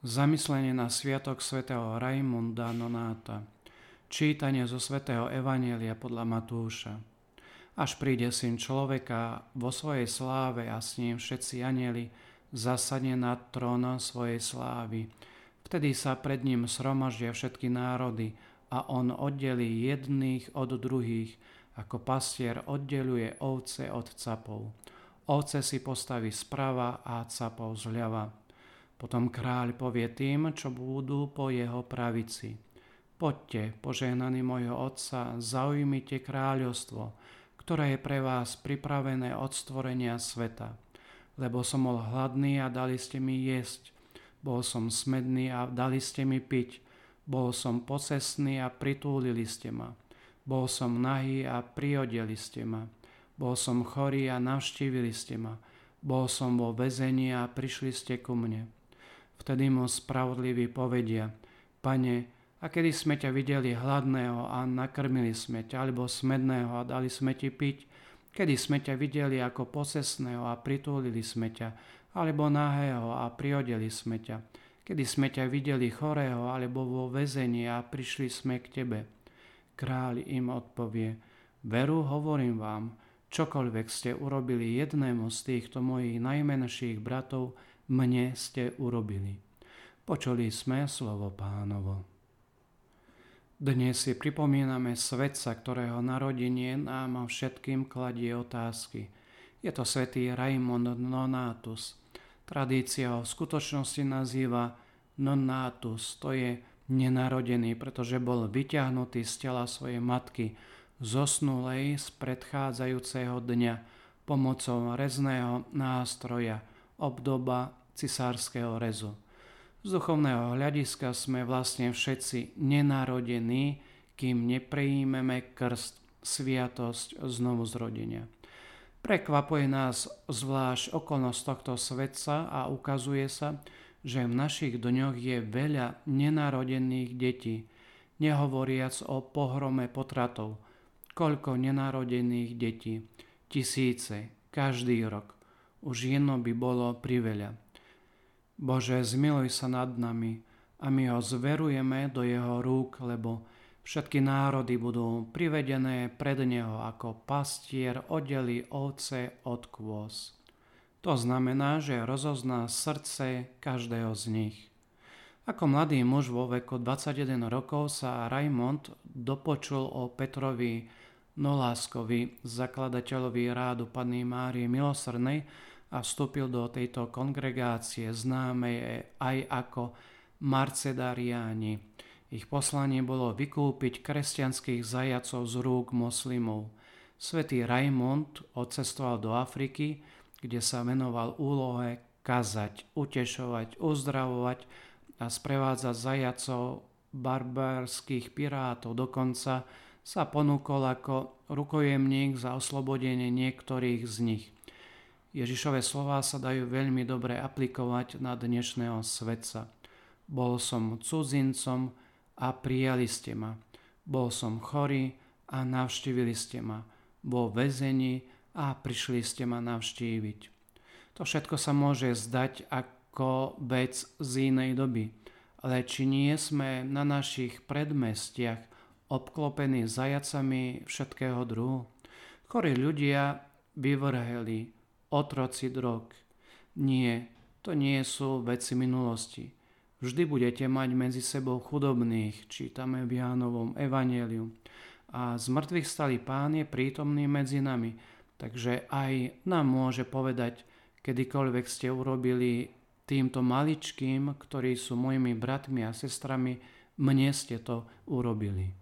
Zamyslenie na sviatok svätého Raimunda Nonáta. Čítanie zo svätého Evanielia podľa Matúša. Až príde syn človeka vo svojej sláve a s ním všetci anieli zasadne nad trónom svojej slávy. Vtedy sa pred ním sromaždia všetky národy a on oddelí jedných od druhých, ako pastier oddeluje ovce od capov. Ovce si postaví sprava a capov zľava. Potom kráľ povie tým, čo budú po jeho pravici. Poďte, požehnaní mojho otca, zaujmite kráľovstvo, ktoré je pre vás pripravené od stvorenia sveta. Lebo som bol hladný a dali ste mi jesť, bol som smedný a dali ste mi piť, bol som posesný a pritúlili ste ma, bol som nahý a priodeli ste ma, bol som chorý a navštívili ste ma, bol som vo väzení a prišli ste ku mne. Vtedy mu spravodliví povedia, Pane, a kedy sme ťa videli hladného a nakrmili sme ťa, alebo smedného a dali sme ti piť, kedy sme ťa videli ako posesného a pritúlili sme ťa, alebo nahého a priodeli sme ťa, kedy sme ťa videli chorého alebo vo väzení a prišli sme k tebe. Kráľ im odpovie, veru hovorím vám, čokoľvek ste urobili jednému z týchto mojich najmenších bratov, mne ste urobili. Počuli sme slovo pánovo. Dnes si pripomíname svetca, ktorého narodenie nám všetkým kladie otázky. Je to svätý Raimond Nonatus. Tradícia ho v skutočnosti nazýva Nonatus, to je nenarodený, pretože bol vyťahnutý z tela svojej matky, zosnulej z predchádzajúceho dňa pomocou rezného nástroja, obdoba cisárskeho rezu. Z duchovného hľadiska sme vlastne všetci nenarodení, kým neprejímeme krst, sviatosť znovu zrodenia. Prekvapuje nás zvlášť okolnosť tohto svetca a ukazuje sa, že v našich dňoch je veľa nenarodených detí, nehovoriac o pohrome potratov. Koľko nenarodených detí? Tisíce, každý rok. Už jedno by bolo priveľa. Bože, zmiluj sa nad nami a my ho zverujeme do jeho rúk, lebo všetky národy budú privedené pred neho ako pastier oddeli ovce od kôz. To znamená, že rozozná srdce každého z nich. Ako mladý muž vo veku 21 rokov sa Raimond dopočul o Petrovi Noláskovi, zakladateľovi rádu Panny Márie Milosrdnej, a vstúpil do tejto kongregácie známej aj ako Marcedariáni. Ich poslanie bolo vykúpiť kresťanských zajacov z rúk moslimov. Svetý Raimond odcestoval do Afriky, kde sa venoval úlohe kazať, utešovať, uzdravovať a sprevádzať zajacov barbarských pirátov. Dokonca sa ponúkol ako rukojemník za oslobodenie niektorých z nich – Ježišové slova sa dajú veľmi dobre aplikovať na dnešného svetca. Bol som cudzincom a prijali ste ma. Bol som chorý a navštívili ste ma. Bol väzení a prišli ste ma navštíviť. To všetko sa môže zdať ako vec z inej doby, ale či nie sme na našich predmestiach obklopení zajacami všetkého druhu? Chorí ľudia vyvrheli, otroci drog. Nie, to nie sú veci minulosti. Vždy budete mať medzi sebou chudobných, čítame v Jánovom Evangeliu. A z mŕtvych stali pán je prítomný medzi nami, takže aj nám môže povedať, kedykoľvek ste urobili týmto maličkým, ktorí sú mojimi bratmi a sestrami, mne ste to urobili.